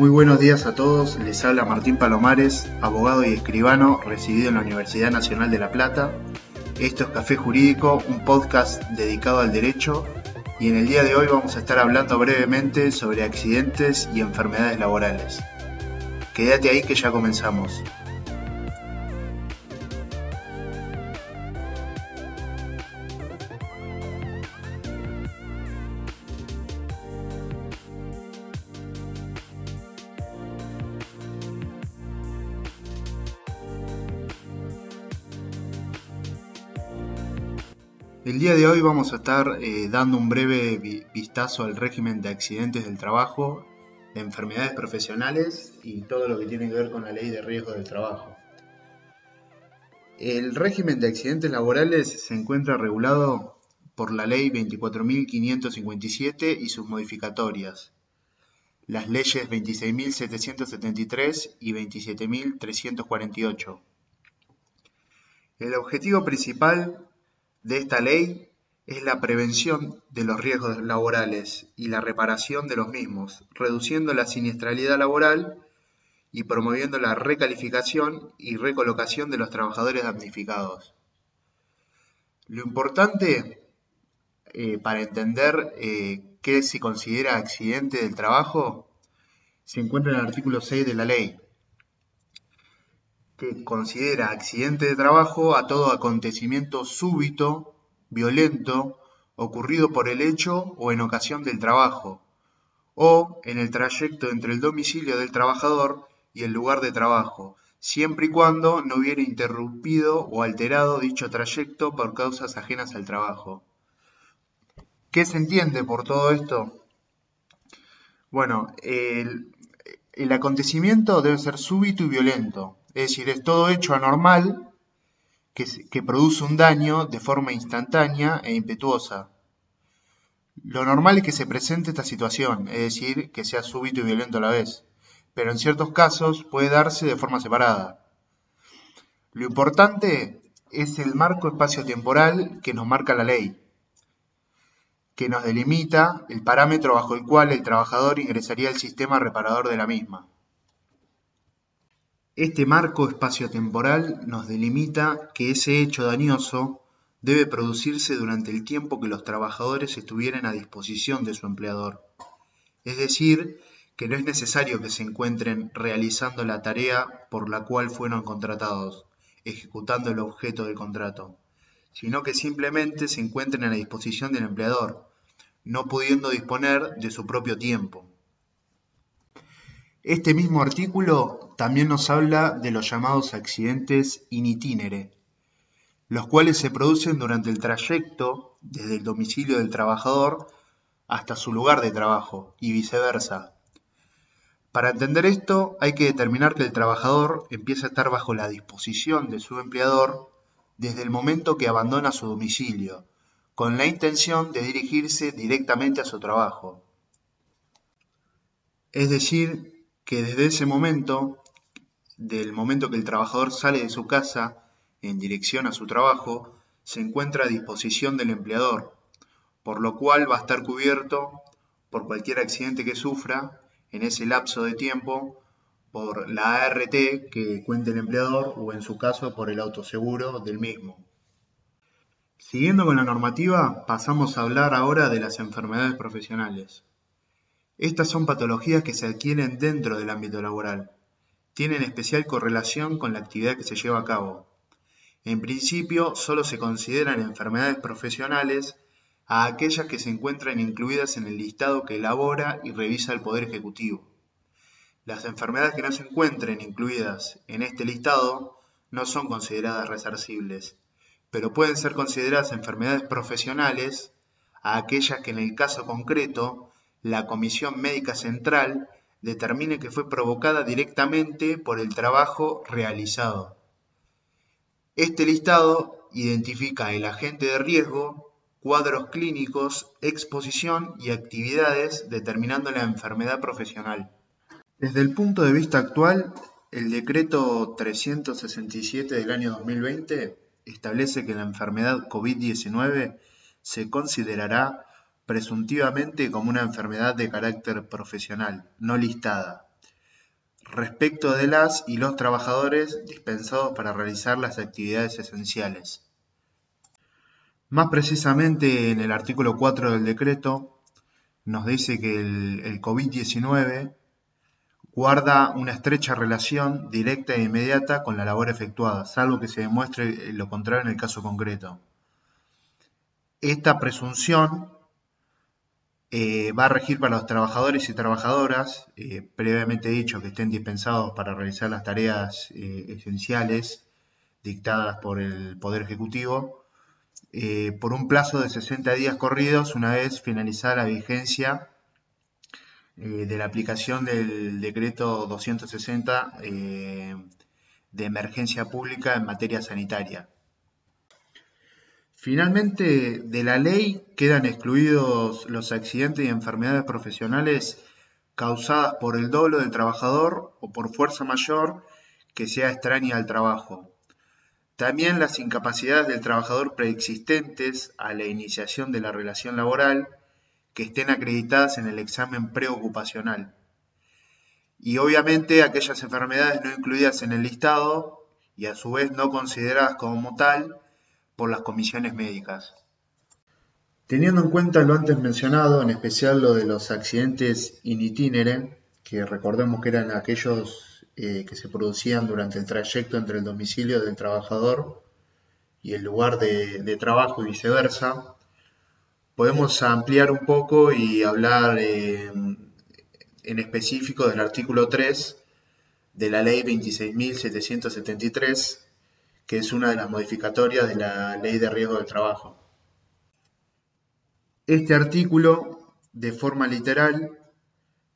Muy buenos días a todos, les habla Martín Palomares, abogado y escribano residido en la Universidad Nacional de La Plata. Esto es Café Jurídico, un podcast dedicado al derecho y en el día de hoy vamos a estar hablando brevemente sobre accidentes y enfermedades laborales. Quédate ahí que ya comenzamos. El día de hoy vamos a estar eh, dando un breve vistazo al régimen de accidentes del trabajo, de enfermedades profesionales y todo lo que tiene que ver con la ley de riesgo del trabajo. El régimen de accidentes laborales se encuentra regulado por la ley 24.557 y sus modificatorias, las leyes 26.773 y 27.348. El objetivo principal de esta ley es la prevención de los riesgos laborales y la reparación de los mismos, reduciendo la siniestralidad laboral y promoviendo la recalificación y recolocación de los trabajadores damnificados. Lo importante eh, para entender eh, qué se considera accidente del trabajo se encuentra en el artículo 6 de la ley, que considera accidente de trabajo a todo acontecimiento súbito, violento, ocurrido por el hecho o en ocasión del trabajo, o en el trayecto entre el domicilio del trabajador y el lugar de trabajo, siempre y cuando no hubiera interrumpido o alterado dicho trayecto por causas ajenas al trabajo. ¿Qué se entiende por todo esto? Bueno, el, el acontecimiento debe ser súbito y violento, es decir, es todo hecho anormal que, produce un daño de forma instantánea e impetuosa. Lo normal es que se presente esta situación, es decir, que sea súbito y violento a la vez, pero en ciertos casos puede darse de forma separada. Lo importante es el marco espacio-temporal que nos marca la ley, que nos delimita el parámetro bajo el cual el trabajador ingresaría al sistema reparador de la misma. Este marco espacio-temporal nos delimita que ese hecho dañoso debe producirse durante el tiempo que los trabajadores estuvieran a disposición de su empleador. Es decir, que no es necesario que se encuentren realizando la tarea por la cual fueron contratados, ejecutando el objeto del contrato, sino que simplemente se encuentren a la disposición del empleador, no pudiendo disponer de su propio tiempo. Este mismo artículo también nos habla de los llamados accidentes in itinere, los cuales se producen durante el trayecto desde el domicilio del trabajador hasta su lugar de trabajo y viceversa. Para entender esto hay que determinar que el trabajador empieza a estar bajo la disposición de su empleador desde el momento que abandona su domicilio, con la intención de dirigirse directamente a su trabajo. Es decir, que desde ese momento, del momento que el trabajador sale de su casa en dirección a su trabajo, se encuentra a disposición del empleador, por lo cual va a estar cubierto por cualquier accidente que sufra en ese lapso de tiempo por la ART que cuente el empleador o en su caso por el autoseguro del mismo. Siguiendo con la normativa, pasamos a hablar ahora de las enfermedades profesionales. Estas son patologías que se adquieren dentro del ámbito laboral. Tienen especial correlación con la actividad que se lleva a cabo. En principio, solo se consideran enfermedades profesionales a aquellas que se encuentran incluidas en el listado que elabora y revisa el Poder Ejecutivo. Las enfermedades que no se encuentren incluidas en este listado no son consideradas resarcibles, pero pueden ser consideradas enfermedades profesionales a aquellas que en el caso concreto la Comisión Médica Central determine que fue provocada directamente por el trabajo realizado. Este listado identifica el agente de riesgo, cuadros clínicos, exposición y actividades determinando la enfermedad profesional. Desde el punto de vista actual, el decreto 367 del año 2020 establece que la enfermedad COVID-19 se considerará presuntivamente como una enfermedad de carácter profesional, no listada, respecto de las y los trabajadores dispensados para realizar las actividades esenciales. Más precisamente en el artículo 4 del decreto nos dice que el, COVID-19 guarda una estrecha relación directa e inmediata con la labor efectuada, salvo que se demuestre lo contrario en el caso concreto. Esta presunción eh, va a regir para los trabajadores y trabajadoras, eh, previamente dicho que estén dispensados para realizar las tareas eh, esenciales dictadas por el Poder Ejecutivo, por un plazo de 60 días corridos una vez finalizada la vigencia de la aplicación del decreto 260 de emergencia pública en materia sanitaria. Finalmente, de la ley quedan excluidos los accidentes y enfermedades profesionales causadas por el dolo del trabajador o por fuerza mayor que sea extraña al trabajo. También las incapacidades del trabajador preexistentes a la iniciación de la relación laboral que estén acreditadas en el examen preocupacional. Y obviamente aquellas enfermedades no incluidas en el listado y a su vez no consideradas como tal por las comisiones médicas. Teniendo en cuenta lo antes mencionado, en especial lo de los accidentes in itinere, que recordemos que eran aquellos eh, que se producían durante el trayecto entre el domicilio del trabajador y el lugar de, trabajo y viceversa, podemos ampliar un poco y hablar eh, en específico del artículo 3 de la ley 26.773 que es una de las modificatorias de la Ley de Riesgo del Trabajo. Este artículo, de forma literal,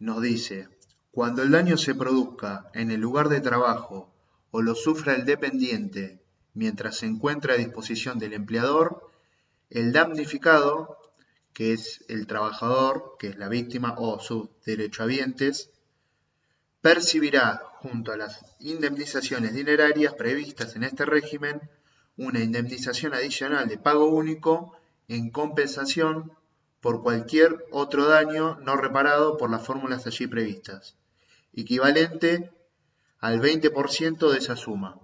nos dice, cuando el daño se produzca en el lugar de trabajo o lo sufra el dependiente mientras se encuentra a disposición del empleador, el damnificado, que es el trabajador, que es la víctima o sus derechohabientes, percibirá, junto a las indemnizaciones dinerarias previstas en este régimen, una indemnización adicional de pago único en compensación por cualquier otro daño no reparado por las fórmulas allí previstas, equivalente al 20% de esa suma.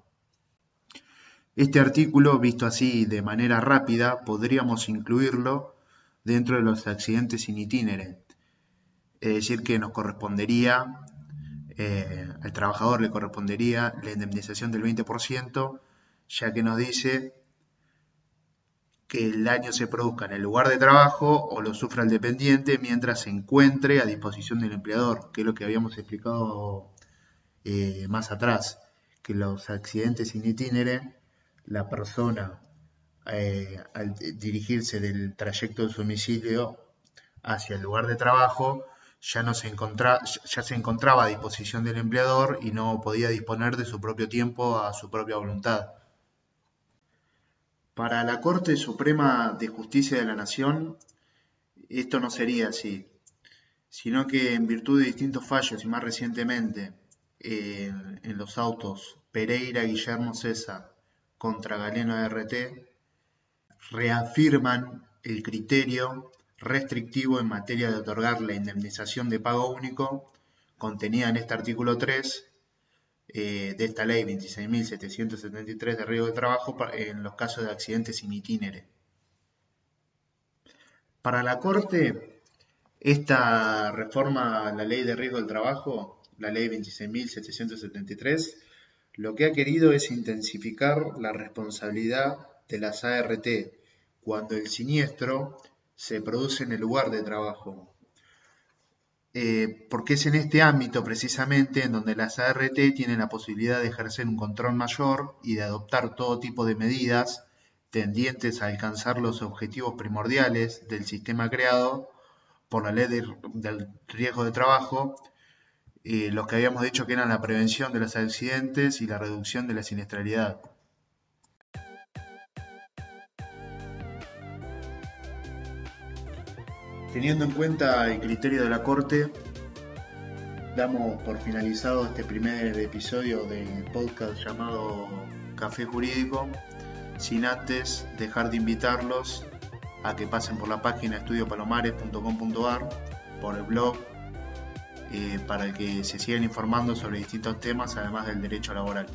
Este artículo, visto así de manera rápida, podríamos incluirlo dentro de los accidentes in itinere, es decir, que nos correspondería eh, al trabajador le correspondería la indemnización del 20%, ya que nos dice que el daño se produzca en el lugar de trabajo o lo sufra el dependiente mientras se encuentre a disposición del empleador, que es lo que habíamos explicado eh, más atrás, que los accidentes in itinere, la persona eh, al dirigirse del trayecto de su domicilio hacia el lugar de trabajo ya, no se ya se encontraba a disposición del empleador y no podía disponer de su propio tiempo a su propia voluntad. Para la Corte Suprema de Justicia de la Nación, esto no sería así, sino que en virtud de distintos fallos y más recientemente eh, en los autos Pereira Guillermo César contra Galeno RT, reafirman el criterio restrictivo en materia de otorgar la indemnización de pago único contenida en este artículo 3 eh, de esta ley 26.773 de riesgo de trabajo en los casos de accidentes in itinere. Para la Corte, esta reforma a la ley de riesgo del trabajo, la ley 26.773, lo que ha querido es intensificar la responsabilidad de las ART cuando el siniestro se produce en el lugar de trabajo. Eh, porque es en este ámbito precisamente en donde las ART tienen la posibilidad de ejercer un control mayor y de adoptar todo tipo de medidas tendientes a alcanzar los objetivos primordiales del sistema creado por la ley del riesgo de trabajo, eh, los que habíamos dicho que eran la prevención de los accidentes y la reducción de la siniestralidad. Teniendo en cuenta el criterio de la Corte, damos por finalizado este primer episodio del podcast llamado Café Jurídico, sin antes dejar de invitarlos a que pasen por la página estudiopalomares.com.ar, por el blog, eh, para que se sigan informando sobre distintos temas, además del derecho laboral.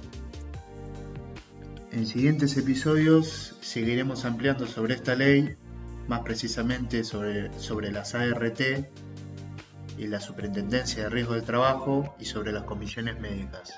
En siguientes episodios seguiremos ampliando sobre esta ley, más precisamente sobre, sobre las ART y la Superintendencia de Riesgo del Trabajo y sobre las comisiones médicas.